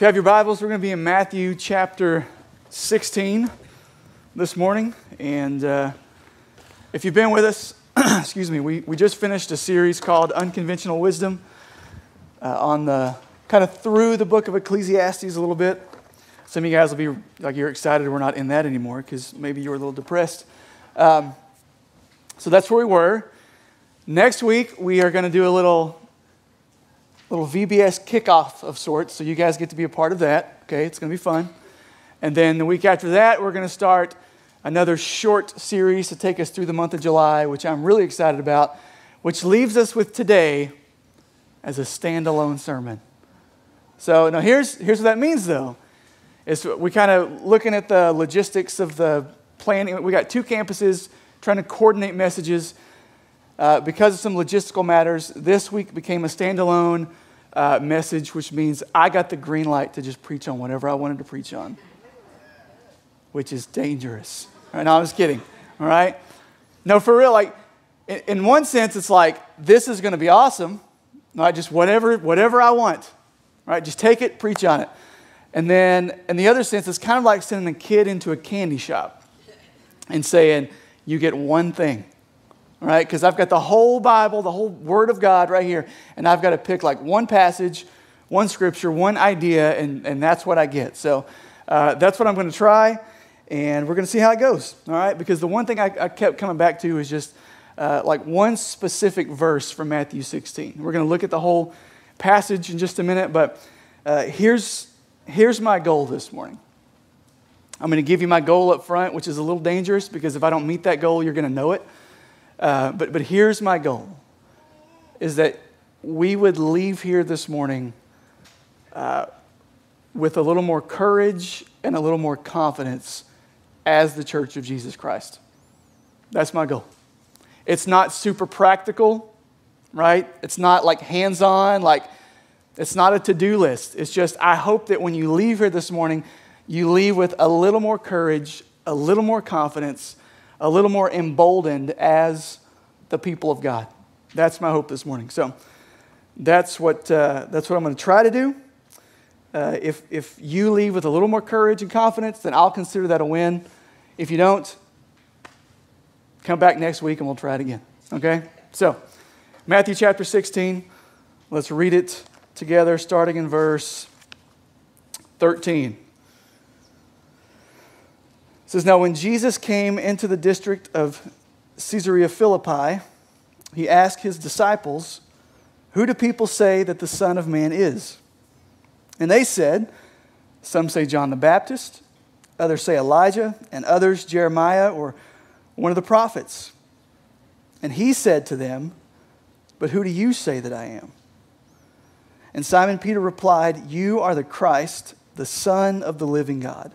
If you have your Bibles, we're going to be in Matthew chapter 16 this morning. And uh, if you've been with us, excuse me, we, we just finished a series called Unconventional Wisdom uh, on the kind of through the book of Ecclesiastes a little bit. Some of you guys will be like, you're excited we're not in that anymore because maybe you were a little depressed. Um, so that's where we were. Next week, we are going to do a little little VBS kickoff of sorts, so you guys get to be a part of that. Okay, it's going to be fun. And then the week after that, we're going to start another short series to take us through the month of July, which I'm really excited about, which leaves us with today as a standalone sermon. So now here's, here's what that means, though. Is we kind of looking at the logistics of the planning. We got two campuses trying to coordinate messages. Uh, because of some logistical matters, this week became a standalone uh, message, which means I got the green light to just preach on whatever I wanted to preach on, which is dangerous. No, I'm just kidding. All right? No, for real, like, in, in one sense, it's like, this is going to be awesome. Right, just whatever, whatever I want. Right? just take it, preach on it. And then, in the other sense, it's kind of like sending a kid into a candy shop and saying, you get one thing right? Because I've got the whole Bible, the whole Word of God right here, and I've got to pick like one passage, one scripture, one idea, and, and that's what I get. So uh, that's what I'm going to try, and we're going to see how it goes, all right? Because the one thing I, I kept coming back to is just uh, like one specific verse from Matthew 16. We're going to look at the whole passage in just a minute, but uh, here's, here's my goal this morning. I'm going to give you my goal up front, which is a little dangerous because if I don't meet that goal, you're going to know it. Uh, but, but here's my goal is that we would leave here this morning uh, with a little more courage and a little more confidence as the church of Jesus Christ. That's my goal. It's not super practical, right? It's not like hands on, like it's not a to do list. It's just, I hope that when you leave here this morning, you leave with a little more courage, a little more confidence, a little more emboldened as the people of God. That's my hope this morning. So that's what, uh, that's what I'm going to try to do. Uh, if, if you leave with a little more courage and confidence, then I'll consider that a win. If you don't, come back next week and we'll try it again. Okay? So, Matthew chapter 16, let's read it together, starting in verse 13. Says, Now when Jesus came into the district of Caesarea Philippi, he asked his disciples, Who do people say that the Son of Man is? And they said, Some say John the Baptist, others say Elijah, and others Jeremiah or one of the prophets. And he said to them, But who do you say that I am? And Simon Peter replied, You are the Christ, the Son of the living God.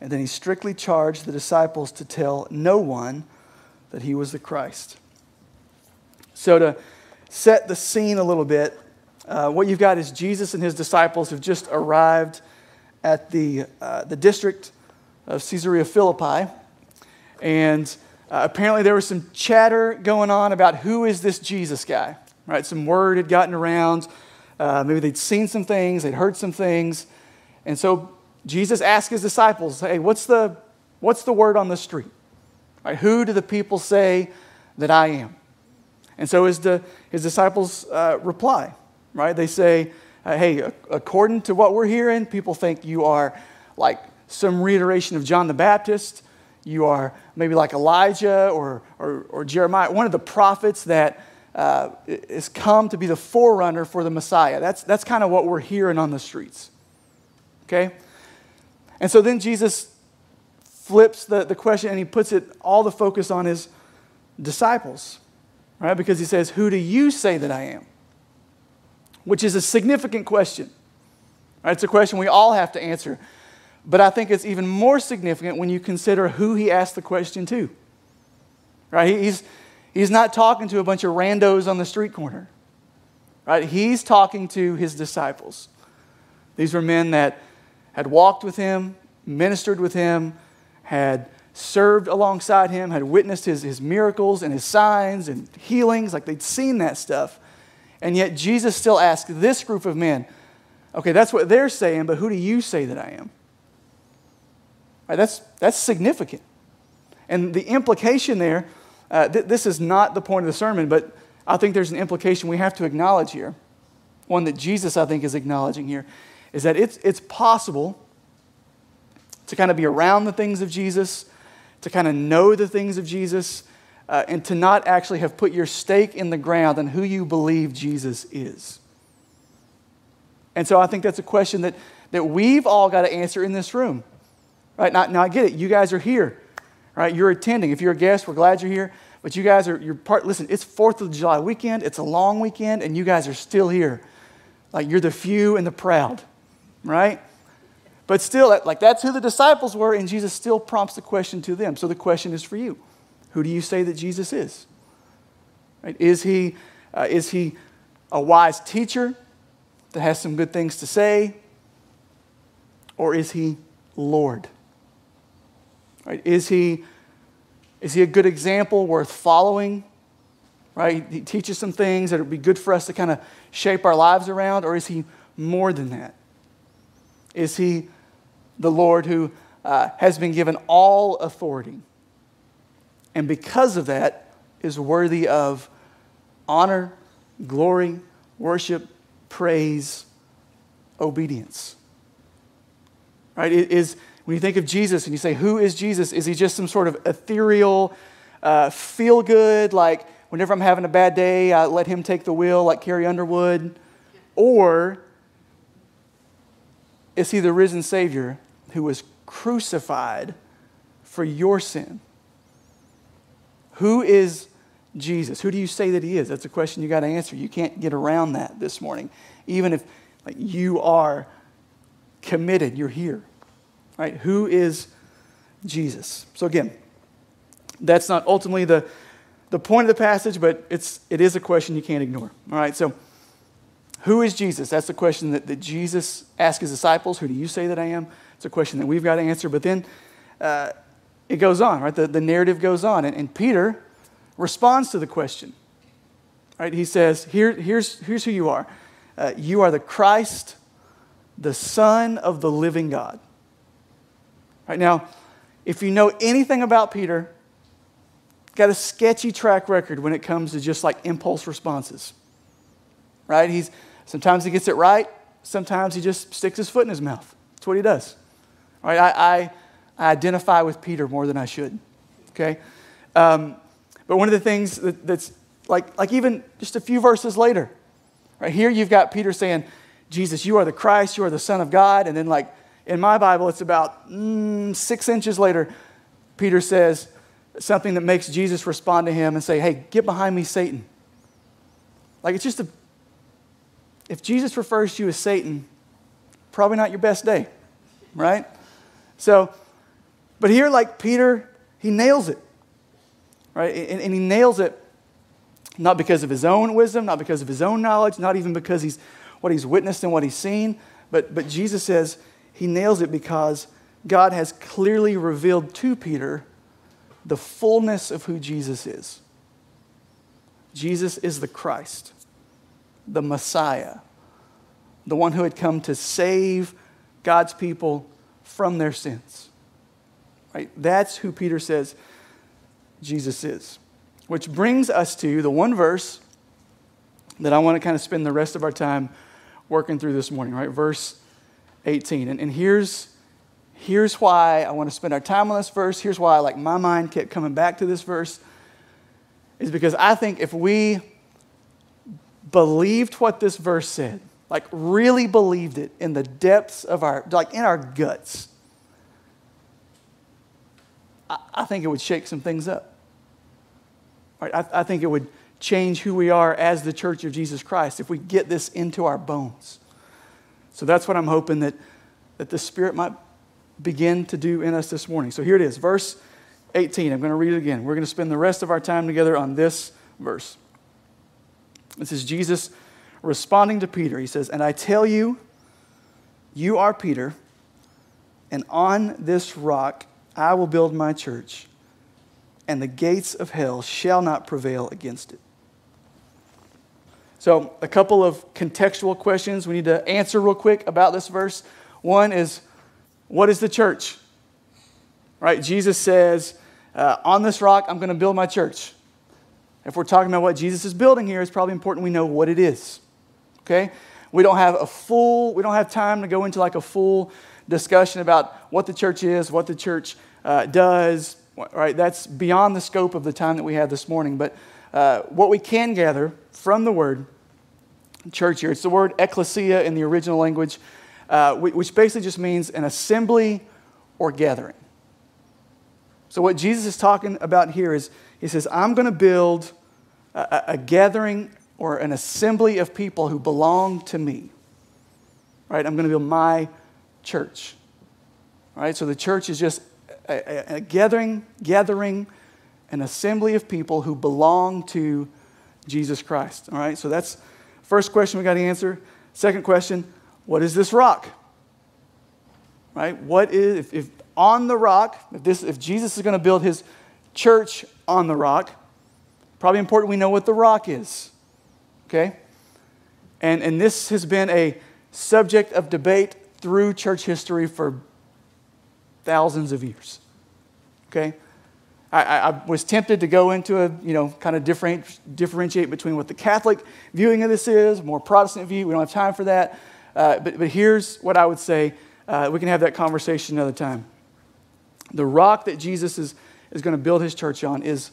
And then he strictly charged the disciples to tell no one that he was the Christ. So, to set the scene a little bit, uh, what you've got is Jesus and his disciples have just arrived at the, uh, the district of Caesarea Philippi. And uh, apparently, there was some chatter going on about who is this Jesus guy, right? Some word had gotten around. Uh, maybe they'd seen some things, they'd heard some things. And so Jesus asked his disciples, Hey, what's the, what's the word on the street? Right, who do the people say that I am? And so his, his disciples uh, reply, right? They say, uh, Hey, according to what we're hearing, people think you are like some reiteration of John the Baptist. You are maybe like Elijah or, or, or Jeremiah, one of the prophets that uh, come to be the forerunner for the Messiah. That's, that's kind of what we're hearing on the streets. Okay? And so then Jesus flips the, the question and he puts it all the focus on his disciples, right? Because he says, Who do you say that I am? Which is a significant question. Right? It's a question we all have to answer. But I think it's even more significant when you consider who he asked the question to. Right? He's, he's not talking to a bunch of randos on the street corner. Right? He's talking to his disciples. These were men that had walked with him, ministered with him, had served alongside him, had witnessed his, his miracles and his signs and healings. Like they'd seen that stuff. And yet Jesus still asks this group of men, okay, that's what they're saying, but who do you say that I am? Right, that's, that's significant. And the implication there, uh, th- this is not the point of the sermon, but I think there's an implication we have to acknowledge here. One that Jesus, I think, is acknowledging here is that it's, it's possible to kind of be around the things of Jesus, to kind of know the things of Jesus, uh, and to not actually have put your stake in the ground on who you believe Jesus is. And so I think that's a question that, that we've all got to answer in this room. Right? Now, now I get it. You guys are here. Right? You're attending. If you're a guest, we're glad you're here. But you guys are you're part listen, it's 4th of July weekend, it's a long weekend, and you guys are still here. Like you're the few and the proud, right? But still, like that's who the disciples were, and Jesus still prompts the question to them. So the question is for you. Who do you say that Jesus is? Right? Is, he, uh, is he a wise teacher that has some good things to say? Or is he Lord? Right? Is, he, is he a good example worth following? Right? He teaches some things that would be good for us to kind of shape our lives around, or is he more than that? Is he the Lord who uh, has been given all authority? And because of that, is worthy of honor, glory, worship, praise, obedience. Right? It is, when you think of Jesus and you say, Who is Jesus? Is he just some sort of ethereal, uh, feel good, like whenever I'm having a bad day, I let him take the wheel, like Carrie Underwood? Or is he the risen Savior who was crucified for your sin? Who is Jesus? Who do you say that he is? That's a question you got to answer. You can't get around that this morning. Even if like, you are committed, you're here. Right? Who is Jesus? So again, that's not ultimately the, the point of the passage, but it's, it is a question you can't ignore. All right, so who is Jesus? That's the question that, that Jesus asked his disciples. Who do you say that I am? It's a question that we've got to answer. But then uh, it goes on, right? The, the narrative goes on. And, and Peter responds to the question. Right? He says, Here, here's, here's who you are. Uh, you are the Christ, the Son of the living God. Right now, if you know anything about Peter, got a sketchy track record when it comes to just like impulse responses. Right? He's sometimes he gets it right, sometimes he just sticks his foot in his mouth. That's what he does. Right? I, I, I identify with Peter more than I should. Okay? Um, but one of the things that, that's like, like even just a few verses later, right here you've got Peter saying, Jesus, you are the Christ, you are the Son of God. And then, like, in my Bible, it's about mm, six inches later, Peter says something that makes Jesus respond to him and say, Hey, get behind me, Satan. Like, it's just a, if Jesus refers to you as Satan, probably not your best day, right? So, but here, like Peter, he nails it, right? And, and he nails it not because of his own wisdom, not because of his own knowledge, not even because he's what he's witnessed and what he's seen, but, but Jesus says, he nails it because God has clearly revealed to Peter the fullness of who Jesus is. Jesus is the Christ, the Messiah, the one who had come to save God's people from their sins. Right? That's who Peter says Jesus is. Which brings us to the one verse that I want to kind of spend the rest of our time working through this morning, right? Verse 18. And, and here's, here's why I want to spend our time on this verse. Here's why like my mind kept coming back to this verse. Is because I think if we believed what this verse said, like really believed it in the depths of our, like in our guts, I, I think it would shake some things up. Right? I, I think it would change who we are as the church of Jesus Christ if we get this into our bones. So that's what I'm hoping that, that the Spirit might begin to do in us this morning. So here it is, verse 18. I'm going to read it again. We're going to spend the rest of our time together on this verse. This is Jesus responding to Peter. He says, And I tell you, you are Peter, and on this rock I will build my church, and the gates of hell shall not prevail against it. So, a couple of contextual questions we need to answer real quick about this verse. One is, what is the church? Right? Jesus says, uh, on this rock, I'm going to build my church. If we're talking about what Jesus is building here, it's probably important we know what it is. Okay? We don't have a full, we don't have time to go into like a full discussion about what the church is, what the church uh, does, right? That's beyond the scope of the time that we have this morning. But uh, what we can gather from the word church here, it's the word ecclesia in the original language, uh, which basically just means an assembly or gathering. So, what Jesus is talking about here is he says, I'm going to build a, a gathering or an assembly of people who belong to me. Right? I'm going to build my church. Right? So the church is just a, a, a, gathering, gathering, an assembly of people who belong to Jesus Christ. All right? So that's first question we got to answer. Second question, what is this rock? Right? What is if, if on the rock, if this if Jesus is going to build his church on the rock, probably important we know what the rock is. Okay? And, and this has been a subject of debate through church history for thousands of years. Okay? I, I, was tempted to go into a, you know, kind of different, differentiate between what the Catholic viewing of this is, more Protestant view. We don't have time for that. Uh, but, but here's what I would say. Uh, we can have that conversation another time. The rock that Jesus is, is going to build his church on is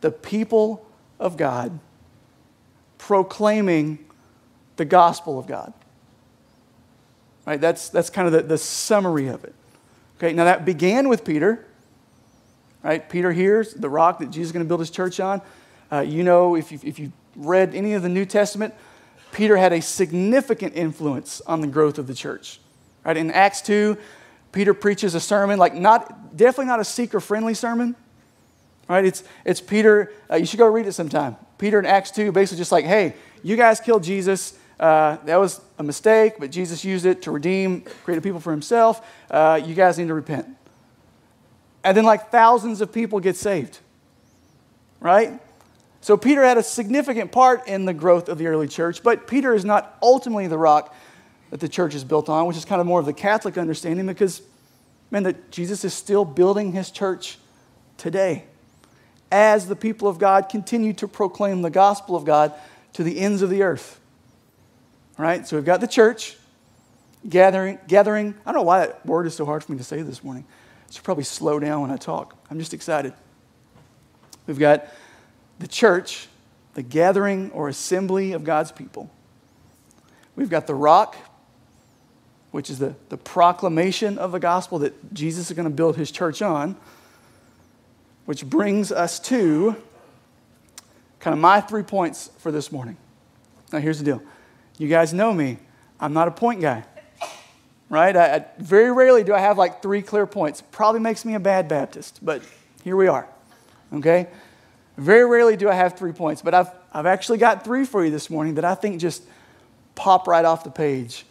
the people of God proclaiming the gospel of God. Right? That's, that's kind of the, the summary of it. Okay, now that began with Peter. Right? Peter hears the rock that Jesus is going to build his church on. Uh, you know, if you, if you read any of the New Testament, Peter had a significant influence on the growth of the church. Right? In Acts 2, Peter preaches a sermon, like not definitely not a seeker friendly sermon. Right? It's, it's Peter, uh, you should go read it sometime. Peter in Acts 2, basically just like, hey, you guys killed Jesus. Uh, that was a mistake, but Jesus used it to redeem, create a people for himself. Uh, you guys need to repent. And then, like, thousands of people get saved. Right? So, Peter had a significant part in the growth of the early church, but Peter is not ultimately the rock that the church is built on, which is kind of more of the Catholic understanding because, man, that Jesus is still building his church today as the people of God continue to proclaim the gospel of God to the ends of the earth. All right? So we've got the church gathering, gathering. I don't know why that word is so hard for me to say this morning. I should probably slow down when I talk. I'm just excited. We've got the church, the gathering or assembly of God's people. We've got the rock, which is the, the proclamation of the gospel that Jesus is going to build his church on. Which brings us to kind of my three points for this morning. Now, here's the deal you guys know me, I'm not a point guy, right? I, I, very rarely do I have like three clear points. Probably makes me a bad Baptist, but here we are, okay? Very rarely do I have three points, but I've, I've actually got three for you this morning that I think just pop right off the page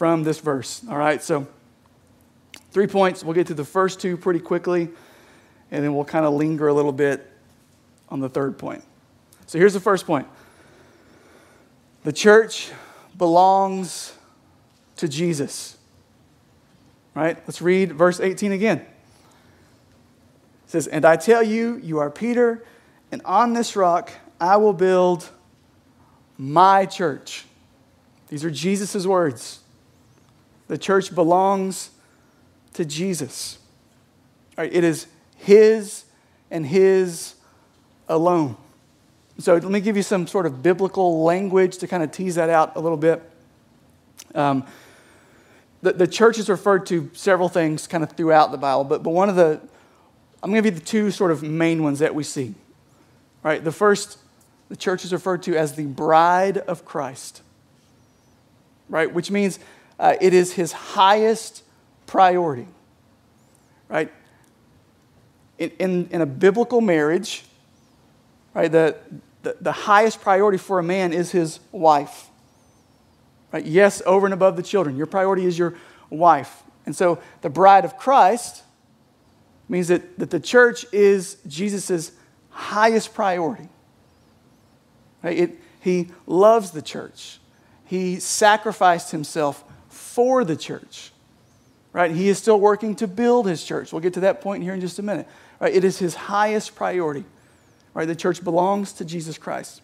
from this verse, all right? So, three points. We'll get to the first two pretty quickly and then we'll kind of linger a little bit on the third point. So here's the first point the church belongs to Jesus. Right? Let's read verse 18 again. It says, And I tell you, you are Peter, and on this rock I will build my church. These are Jesus' words. The church belongs to Jesus. It is his and His alone. So let me give you some sort of biblical language to kind of tease that out a little bit. Um, the, the church is referred to several things kind of throughout the Bible, but, but one of the, I'm going to give you the two sort of main ones that we see. Right? The first, the church is referred to as the bride of Christ, right? Which means uh, it is his highest priority. right? In, in, in a biblical marriage, right, the, the, the highest priority for a man is his wife. Right? Yes, over and above the children. Your priority is your wife. And so the bride of Christ means that, that the church is Jesus' highest priority. Right? It, he loves the church. He sacrificed himself for the church. Right? He is still working to build his church. We'll get to that point here in just a minute. Right? It is his highest priority. Right? The church belongs to Jesus Christ.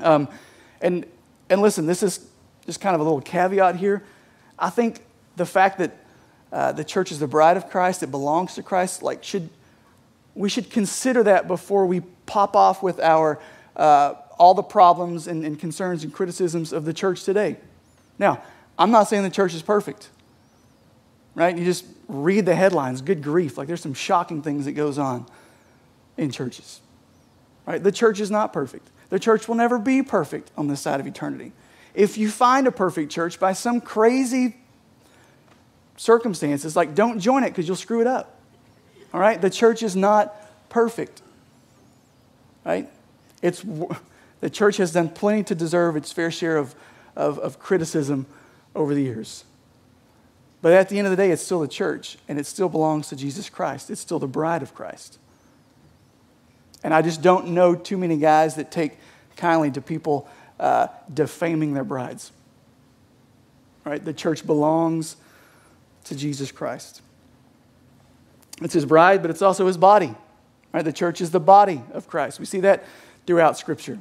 Um, and, and listen, this is just kind of a little caveat here. I think the fact that uh, the church is the bride of Christ, it belongs to Christ, like should we should consider that before we pop off with our uh, all the problems and, and concerns and criticisms of the church today. Now, I'm not saying the church is perfect, right? You just read the headlines. Good grief! Like there's some shocking things that goes on in churches, right? The church is not perfect. The church will never be perfect on this side of eternity. If you find a perfect church by some crazy circumstances, like don't join it because you'll screw it up. All right? The church is not perfect. Right? It's, the church has done plenty to deserve its fair share of, of, of criticism over the years. But at the end of the day, it's still the church, and it still belongs to Jesus Christ. It's still the bride of Christ. And I just don't know too many guys that take kindly to people uh, defaming their brides. Right? The church belongs to Jesus Christ. It's his bride, but it's also his body. Right? The church is the body of Christ. We see that throughout Scripture,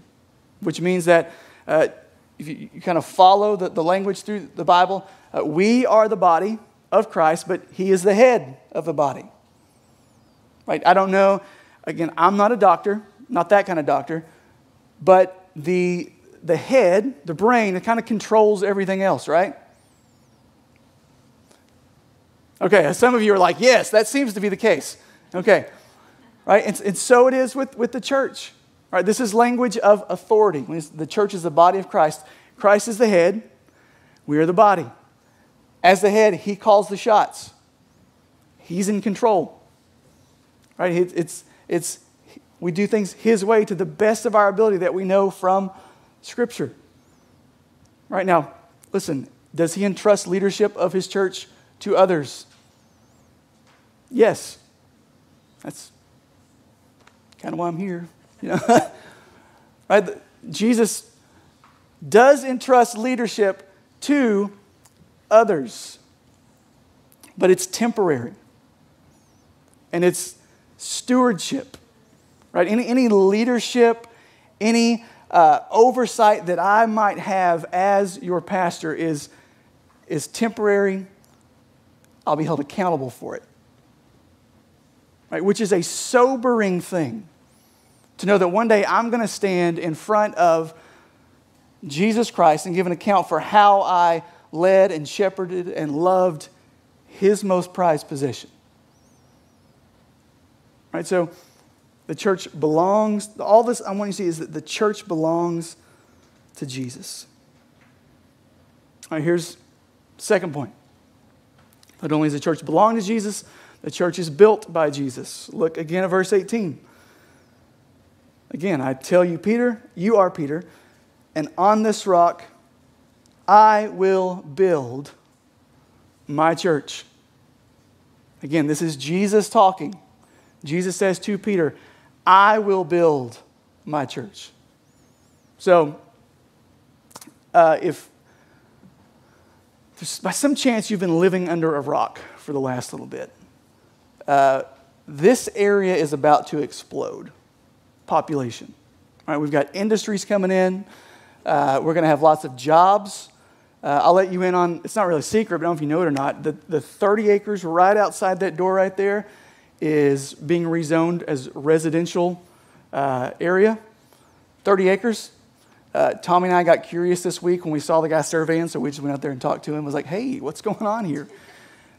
which means that uh, if you, you, kind of follow the, the language through the Bible, uh, we are the body of Christ, but he is the head of the body. Right? I don't know, again, I'm not a doctor, not that kind of doctor, but the the head, the brain, it kind of controls everything else, right? Okay, some of you are like, yes, that seems to be the case. Okay, right? And, and so it is with, with the church. Right? This is language of authority. The church is the body of Christ. Christ is the head, we are the body. As the head, he calls the shots. He's in control. Right? It's, it's, we do things his way to the best of our ability that we know from Scripture. Right now, listen, does he entrust leadership of his church to others? Yes. That's kind of why I'm here. You know? right? Jesus does entrust leadership to others, but it's temporary. And it's stewardship, right? Any, any leadership, any uh, oversight that I might have as your pastor is, is temporary. I'll be held accountable for it. Right? Which is a sobering thing to know that one day I'm going to stand in front of Jesus Christ and give an account for how I led and shepherded and loved his most prized possession. Right? So, the church belongs, all this I want you to see is that the church belongs to Jesus. All right, here's second point. Not only does the church belong to Jesus, the church is built by Jesus. Look again at verse 18. Again, I tell you, Peter, you are Peter, and on this rock I will build my church. Again, this is Jesus talking. Jesus says to Peter, I will build my church. So, uh, if by some chance you've been living under a rock for the last little bit, uh, this area is about to explode population. All right, we've got industries coming in. Uh, we're going to have lots of jobs. Uh, I'll let you in on, it's not really a secret, but I don't know if you know it or not. The, the 30 acres right outside that door right there is being rezoned as residential uh, area, 30 acres. Uh, Tommy and I got curious this week when we saw the guy surveying, so we just went out there and talked to him. Was like, "Hey, what's going on here?"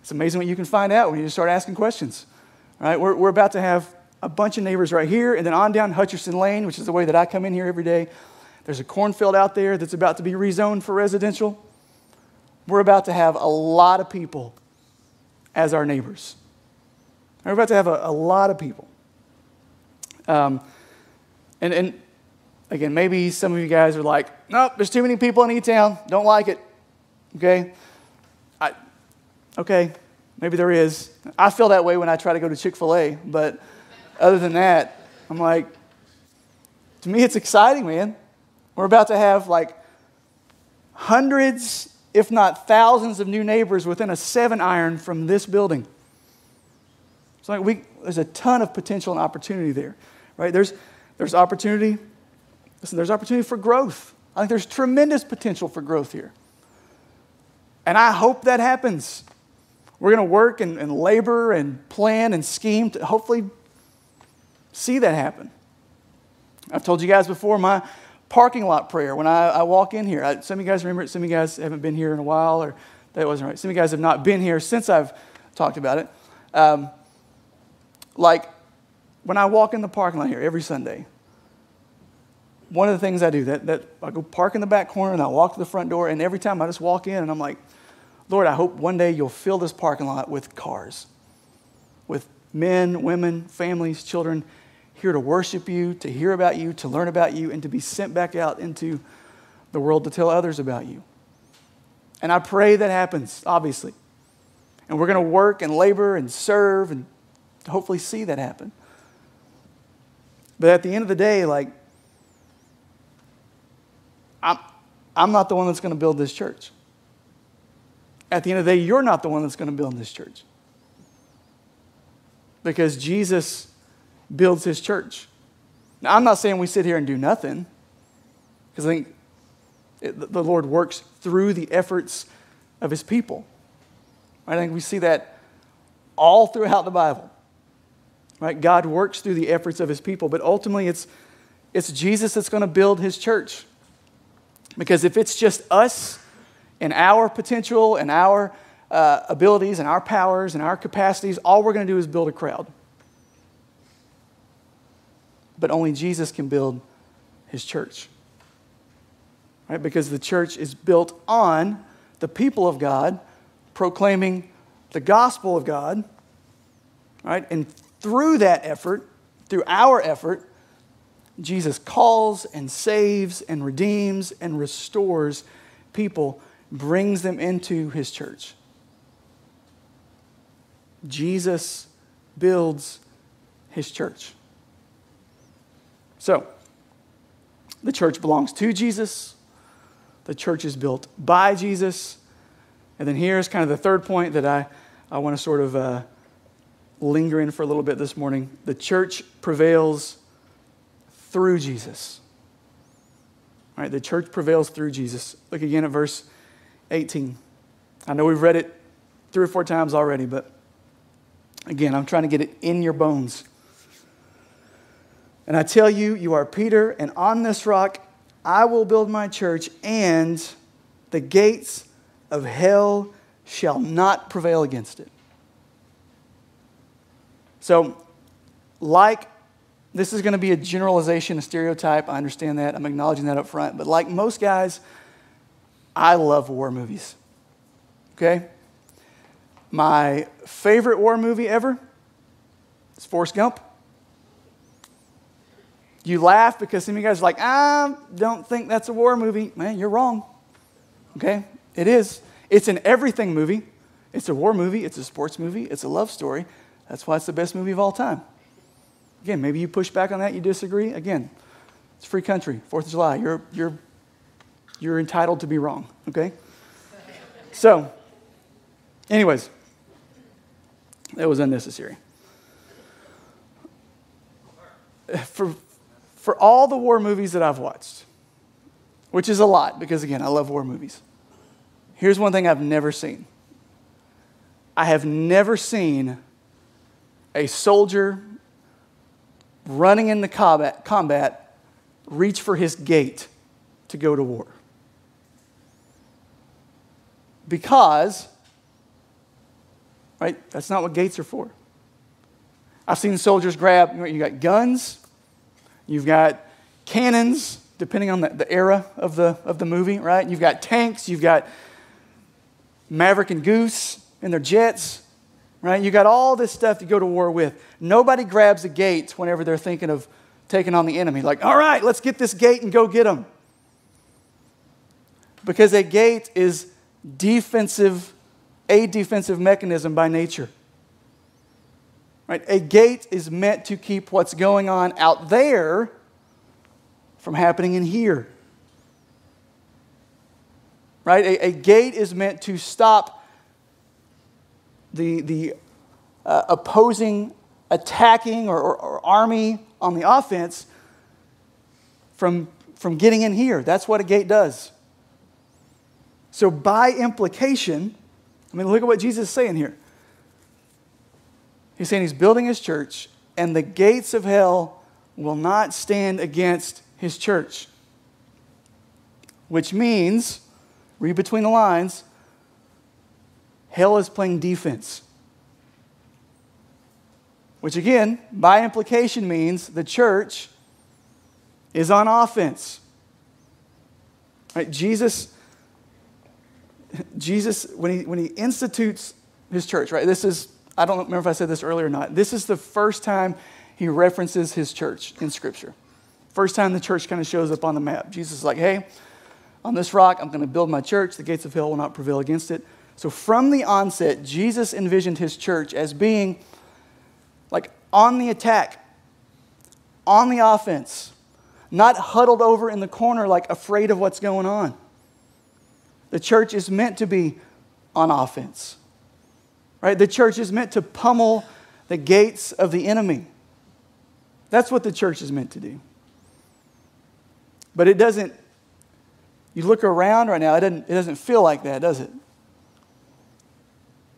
It's amazing what you can find out when you just start asking questions. All right, we're, we're about to have a bunch of neighbors right here, and then on down Hutcherson Lane, which is the way that I come in here every day. There's a cornfield out there that's about to be rezoned for residential. We're about to have a lot of people as our neighbors. We're about to have a, a lot of people. Um, and, and again, maybe some of you guys are like, nope, there's too many people in E-Town. Don't like it. Okay? I, okay, maybe there is. I feel that way when I try to go to Chick-fil-A, but other than that, I'm like, to me, it's exciting, man. We're about to have like hundreds, if not thousands, of new neighbors within a seven iron from this building. It's like we, there's a ton of potential and opportunity there, right? There's, there's opportunity. Listen, there's opportunity for growth. I think there's tremendous potential for growth here. And I hope that happens. We're going to work and, and labor and plan and scheme to hopefully see that happen. I've told you guys before my parking lot prayer when I, I walk in here. I, some of you guys remember it, some of you guys haven't been here in a while, or that wasn't right. Some of you guys have not been here since I've talked about it. Um, like when I walk in the parking lot here every Sunday, one of the things I do that, that I go park in the back corner and I walk to the front door, and every time I just walk in and I'm like, Lord, I hope one day you'll fill this parking lot with cars, with men, women, families, children here to worship you, to hear about you, to learn about you, and to be sent back out into the world to tell others about you. And I pray that happens, obviously. And we're going to work and labor and serve and hopefully see that happen. But at the end of the day, like, I'm, I'm not the one that's going to build this church. At the end of the day, you're not the one that's going to build this church. Because Jesus builds his church. Now, I'm not saying we sit here and do nothing, because I think it, the Lord works through the efforts of his people. I think we see that all throughout the Bible. Right? God works through the efforts of his people, but ultimately it's, it's Jesus that's going to build his church. Because if it's just us and our potential and our uh, abilities and our powers and our capacities, all we're going to do is build a crowd but only Jesus can build his church. Right? Because the church is built on the people of God proclaiming the gospel of God. Right? And through that effort, through our effort, Jesus calls and saves and redeems and restores people, brings them into his church. Jesus builds his church. So, the church belongs to Jesus, the church is built by Jesus. And then here's kind of the third point that I, I want to sort of uh, linger in for a little bit this morning. The church prevails through Jesus. All right, the church prevails through Jesus. Look again at verse 18. I know we've read it three or four times already, but again, I'm trying to get it in your bones. And I tell you, you are Peter, and on this rock I will build my church, and the gates of hell shall not prevail against it. So, like, this is going to be a generalization, a stereotype. I understand that. I'm acknowledging that up front. But like most guys, I love war movies. Okay? My favorite war movie ever is Forrest Gump. You laugh because some of you guys are like, I don't think that's a war movie. Man, you're wrong. Okay? It is. It's an everything movie. It's a war movie. It's a sports movie. It's a love story. That's why it's the best movie of all time. Again, maybe you push back on that, you disagree. Again, it's free country, Fourth of July. You're, you're, you're entitled to be wrong, okay? So, anyways, that was unnecessary. For, for all the war movies that I've watched, which is a lot because, again, I love war movies, here's one thing I've never seen I have never seen a soldier running into combat, combat reach for his gate to go to war. Because, right, that's not what gates are for. I've seen soldiers grab, you got guns, You've got cannons, depending on the, the era of the, of the movie, right? You've got tanks, you've got Maverick and Goose and their jets. right? You got all this stuff to go to war with. Nobody grabs a gate whenever they're thinking of taking on the enemy. Like, all right, let's get this gate and go get them. Because a gate is defensive, a defensive mechanism by nature. Right? A gate is meant to keep what's going on out there from happening in here. Right? A, a gate is meant to stop the, the uh, opposing, attacking, or, or, or army on the offense from, from getting in here. That's what a gate does. So, by implication, I mean, look at what Jesus is saying here. He's saying he's building his church, and the gates of hell will not stand against his church. Which means, read between the lines, hell is playing defense. Which, again, by implication means the church is on offense. Right? Jesus, Jesus when, he, when he institutes his church, right? This is, I don't remember if I said this earlier or not. This is the first time he references his church in Scripture. First time the church kind of shows up on the map. Jesus is like, hey, on this rock, I'm going to build my church. The gates of hell will not prevail against it. So from the onset, Jesus envisioned his church as being like on the attack, on the offense, not huddled over in the corner like afraid of what's going on. The church is meant to be on offense. Right? The church is meant to pummel the gates of the enemy. That's what the church is meant to do. But it doesn't, you look around right now, it doesn't, it doesn't feel like that, does it?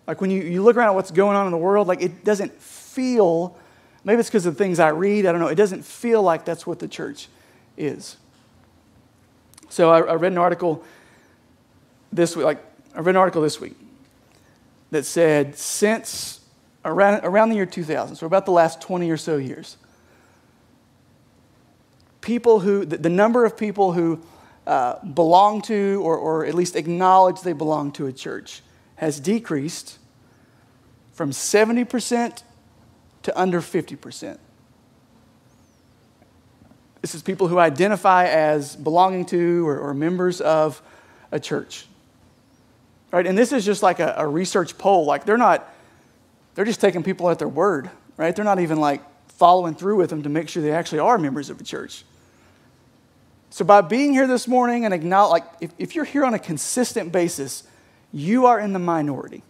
Like when you, you look around at what's going on in the world, like it doesn't feel, maybe it's because of the things I read, I don't know, it doesn't feel like that's what the church is. So I, I read an article this week, like I read an article this week that said since around, around the year 2000, so about the last 20 or so years, people who, the, the number of people who uh, belong to or, or at least acknowledge they belong to a church has decreased from 70% to under 50%. This is people who identify as belonging to or, or members of a church. Right? And this is just like a, a research poll. Like they're not, they're just taking people at their word, right? They're not even like following through with them to make sure they actually are members of a church. So by being here this morning and acknowledge, like if, if you're here on a consistent basis, you are in the minority.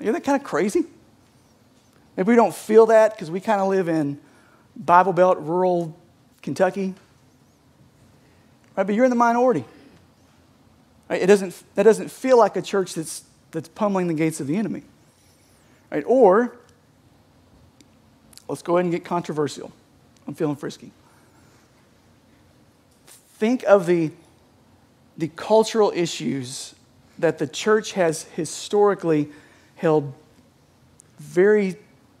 Isn't that kind of crazy? Maybe we don't feel that because we kind of live in Bible Belt, rural Kentucky. Right? But you're in the minority. Right? It doesn't, that doesn't feel like a church that's, that's pummeling the gates of the enemy. Right? Or, let's go ahead and get controversial. I'm feeling frisky think of the, the cultural issues that the church has historically held very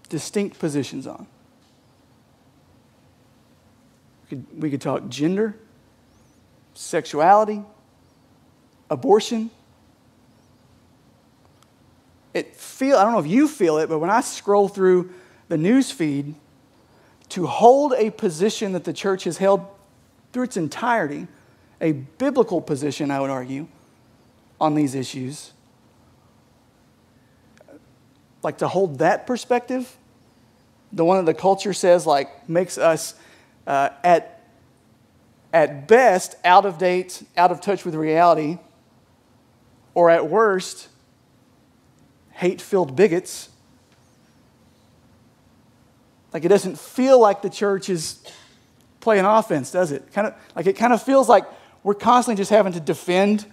distinct positions on. We could, we could talk gender, sexuality, abortion. It feel I don't know if you feel it, but when I scroll through the news feed, to hold a position that the church has held through its entirety, a biblical position, I would argue, on these issues. Like to hold that perspective, the one that the culture says like makes us uh, at, at best out of date, out of touch with reality, or at worst, hate filled bigots. Like it doesn't feel like the church is playing offense, does it? Kind of like it kind of feels like we're constantly just having to defend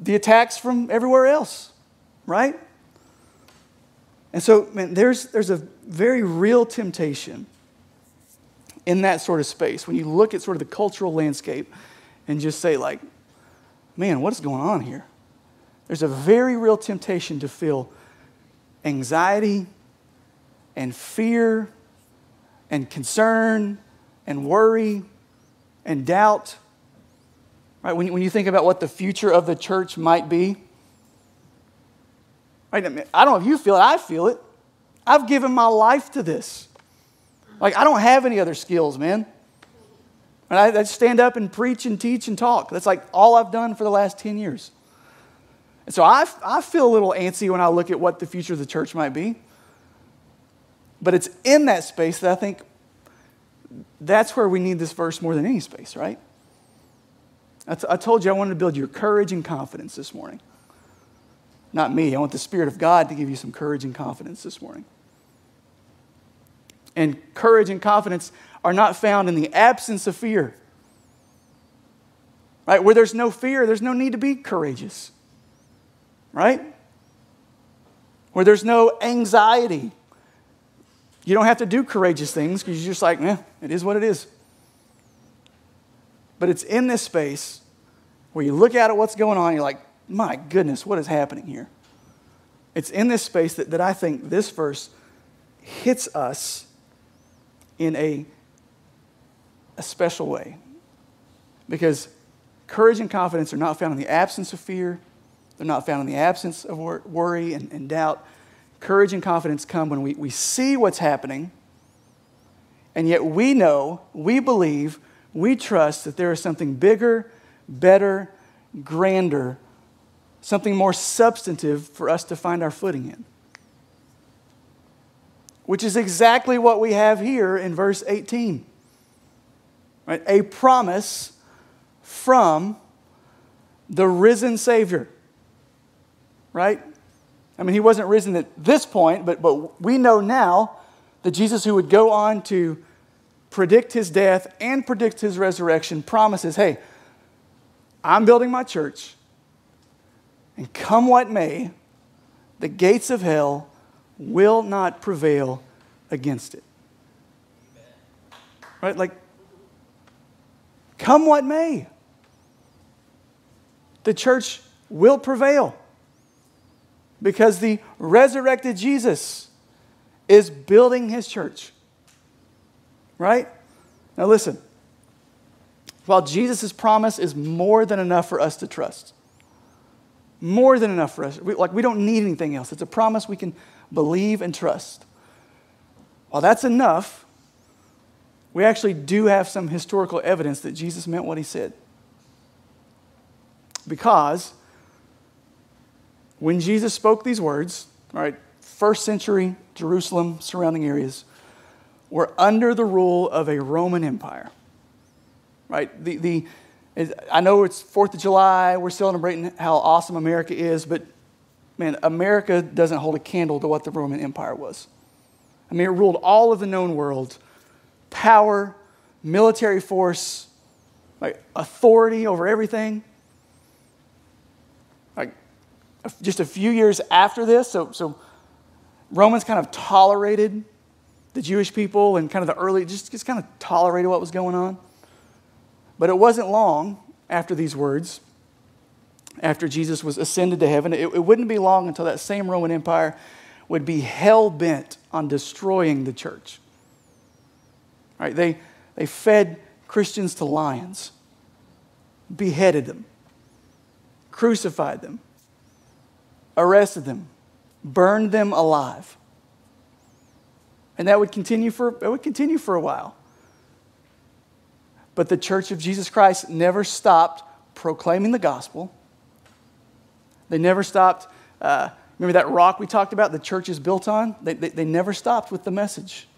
the attacks from everywhere else, right? And so, man, there's, there's a very real temptation in that sort of space when you look at sort of the cultural landscape and just say, like, man, what is going on here? There's a very real temptation to feel anxiety and fear and concern and worry and doubt. Right? When, when you think about what the future of the church might be, Right? I don't know if you feel it, I feel it. I've given my life to this. Like, I don't have any other skills, man. And I, I stand up and preach and teach and talk. That's like all I've done for the last 10 years. And so I, I feel a little antsy when I look at what the future of the church might be. But it's in that space that I think that's where we need this verse more than any space, right? I, t- I told you I wanted to build your courage and confidence this morning. Not me. I want the Spirit of God to give you some courage and confidence this morning. And courage and confidence are not found in the absence of fear. Right? Where there's no fear, there's no need to be courageous. Right? Where there's no anxiety, you don't have to do courageous things because you're just like, eh, it is what it is. But it's in this space where you look at it, what's going on, you're like, my goodness, what is happening here? It's in this space that, that I think this verse hits us in a, a special way. Because courage and confidence are not found in the absence of fear, they're not found in the absence of worry and, and doubt. Courage and confidence come when we, we see what's happening, and yet we know, we believe, we trust that there is something bigger, better, grander, something more substantive for us to find our footing in. Which is exactly what we have here in verse 18. Right? A promise from the risen Savior. Right? I mean, he wasn't risen at this point, but, but we know now that Jesus, who would go on to predict his death and predict his resurrection, promises hey, I'm building my church, and come what may, the gates of hell will not prevail against it. Right? Like, come what may, the church will prevail because the resurrected Jesus is building his church. Right? Now, listen. While Jesus' promise is more than enough for us to trust, more than enough for us, we, like we don't need anything else. It's a promise we can believe and trust. While that's enough, we actually do have some historical evidence that Jesus meant what he said. Because when Jesus spoke these words, right, first century Jerusalem, surrounding areas, were under the rule of a Roman Empire. Right? The, the, I know it's 4th of July, we're celebrating how awesome America is, but man, America doesn't hold a candle to what the Roman Empire was. I mean, it ruled all of the known world power, military force, like authority over everything Like just a few years after this, so, so Romans kind of tolerated the Jewish people and kind of the early, just, just kind of tolerated what was going on. But it wasn't long after these words, after Jesus was ascended to heaven, it, it wouldn't be long until that same Roman Empire would be hell bent on destroying the church. Right? They, they fed Christians to lions, beheaded them, crucified them, arrested them, burned them alive. And that would continue for, it would continue for a while. But the church of Jesus Christ never stopped proclaiming the gospel. They never stopped. Uh, remember that rock we talked about, the church is built on? They, they, they never stopped with the message.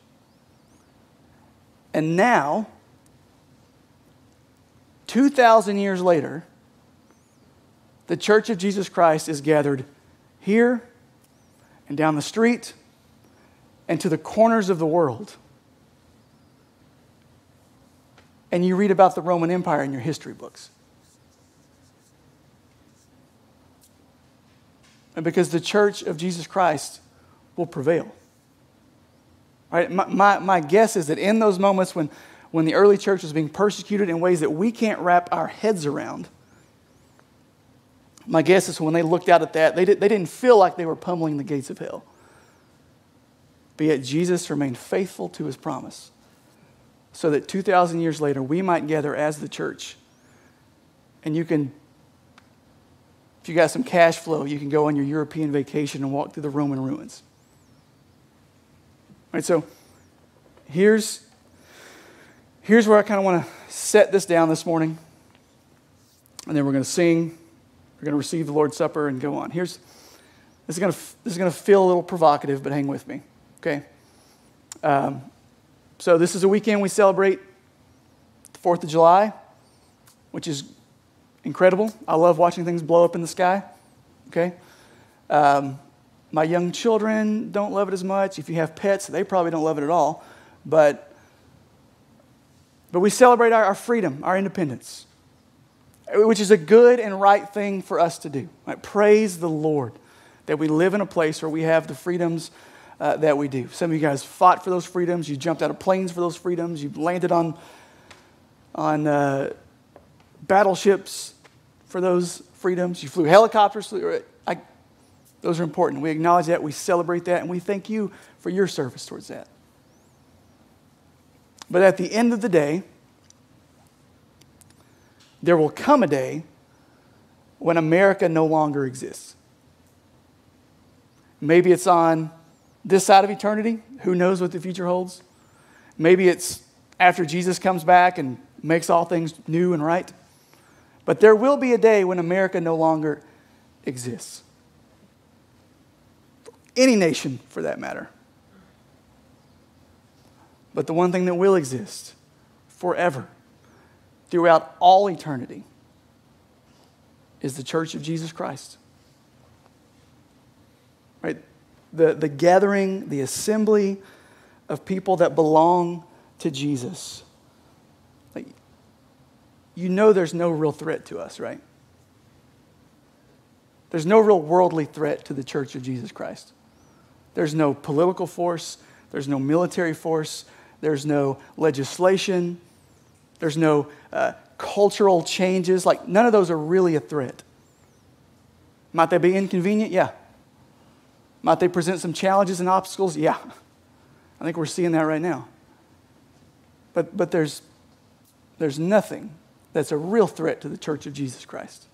And now, 2,000 years later, the church of Jesus Christ is gathered here and down the street and to the corners of the world. And you read about the Roman Empire in your history books. And because the church of Jesus Christ will prevail. Right? My, my, my guess is that in those moments when, when the early church was being persecuted in ways that we can't wrap our heads around, my guess is when they looked out at that, they, did, they didn't feel like they were pummeling the gates of hell. But yet Jesus remained faithful to his promise so that 2,000 years later we might gather as the church. And you can, if you got some cash flow, you can go on your European vacation and walk through the Roman ruins. All right, so here's, here's where I kind of want to set this down this morning. And then we're going to sing, we're going to receive the Lord's Supper, and go on. Here's, this is going to, this is going to feel a little provocative, but hang with me, okay? Um, so, this is a weekend we celebrate the 4th of July, which is incredible. I love watching things blow up in the sky, okay? Um, my young children don't love it as much. If you have pets, they probably don't love it at all. But, but we celebrate our, our freedom, our independence which is a good and right thing for us to do. Right? Praise the Lord that we live in a place where we have the freedoms uh, that we do. Some of you guys fought for those freedoms. You jumped out of planes for those freedoms. You landed on, on uh, battleships for those freedoms. You flew helicopters. Those are important. We acknowledge that. We celebrate that. And we thank you for your service towards that. But at the end of the day, there will come a day when America no longer exists. Maybe it's on this side of eternity. Who knows what the future holds? Maybe it's after Jesus comes back and makes all things new and right. But there will be a day when America no longer exists. Any nation, for that matter. But the one thing that will exist forever throughout all eternity is the church of Jesus Christ. Right? The, the gathering, the assembly of people that belong to Jesus. Like, you know there's no real threat to us, right? There's no real worldly threat to the church of Jesus Christ. There's no political force, there's no military force, there's no legislation, there's no uh, cultural changes. Like, none of those are really a threat. Might they be inconvenient? Yeah. Might they present some challenges and obstacles? Yeah. I think we're seeing that right now. But, but there's, there's nothing that's a real threat to the church of Jesus Christ.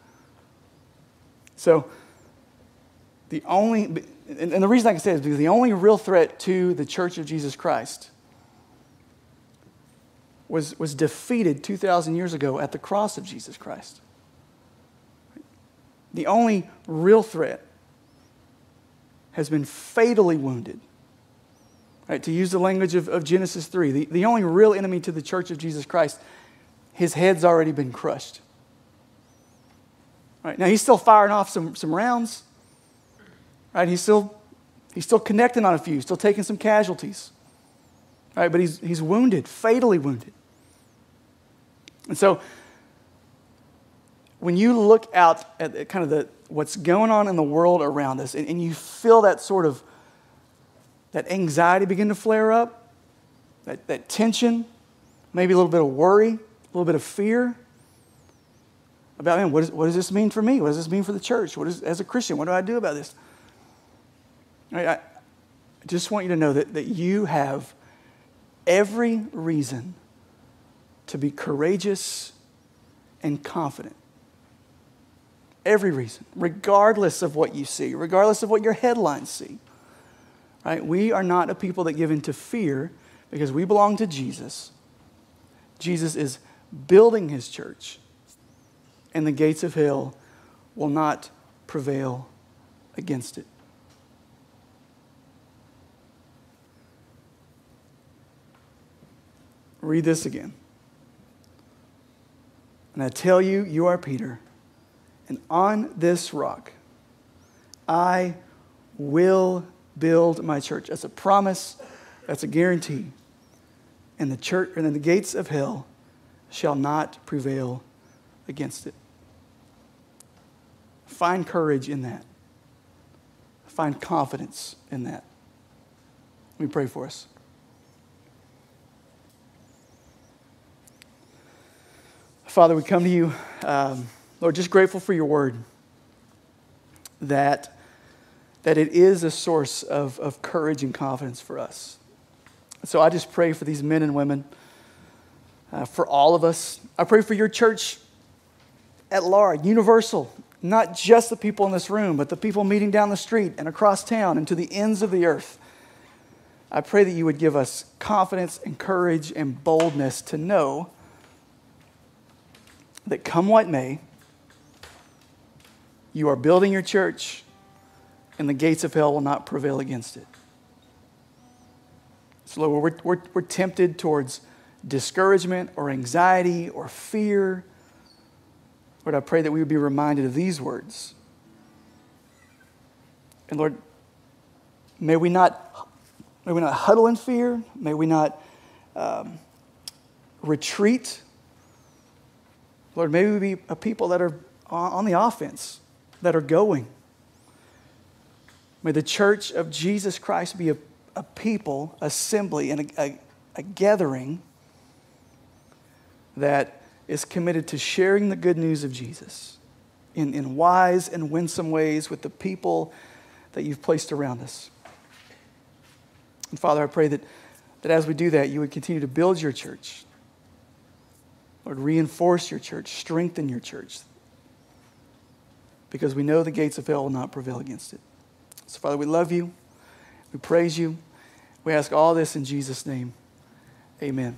So, the only, and the reason I can say is because the only real threat to the church of Jesus Christ was, was defeated 2,000 years ago at the cross of Jesus Christ. The only real threat has been fatally wounded. Right, to use the language of, of Genesis 3, the, the only real enemy to the church of Jesus Christ, his head's already been crushed. Right, now he's still firing off some, some rounds. Right, he's still, he's still connecting on a few, still taking some casualties. Right, but he's, he's wounded, fatally wounded. And so, when you look out at kind of the, what's going on in the world around us, and, and you feel that sort of that anxiety begin to flare up, that, that tension, maybe a little bit of worry, a little bit of fear about, man, what, is, what does this mean for me? What does this mean for the church? What is, as a Christian, what do I do about this? I, just want you to know that, that you have every reason to be courageous and confident. Every reason, regardless of what you see, regardless of what your headlines see. Right? We are not a people that give in to fear because we belong to Jesus. Jesus is building his church, and the gates of hell will not prevail against it. Read this again. And I tell you, you are Peter, and on this rock I will build my church. That's a promise, that's a guarantee. And the church and the gates of hell shall not prevail against it. Find courage in that. Find confidence in that. Let me pray for us. Father, we come to you, um, Lord, just grateful for your word, that, that it is a source of, of courage and confidence for us. So I just pray for these men and women, uh, for all of us. I pray for your church at large, universal, not just the people in this room, but the people meeting down the street and across town and to the ends of the earth. I pray that you would give us confidence and courage and boldness to know that come what may, you are building your church and the gates of hell will not prevail against it. So, Lord, we're, we're, we're tempted towards discouragement or anxiety or fear. Lord, I pray that we would be reminded of these words. And Lord, may we not, may we not huddle in fear. May we not um, retreat. Lord, may we be a people that are on the offense, that are going. May the church of Jesus Christ be a, a people, assembly, and a, a, a gathering that is committed to sharing the good news of Jesus in, in wise and winsome ways with the people that you've placed around us. And Father, I pray that, that as we do that, you would continue to build your church. Lord, reinforce your church, strengthen your church, because we know the gates of hell will not prevail against it. So, Father, we love you. We praise you. We ask all this in Jesus' name. Amen.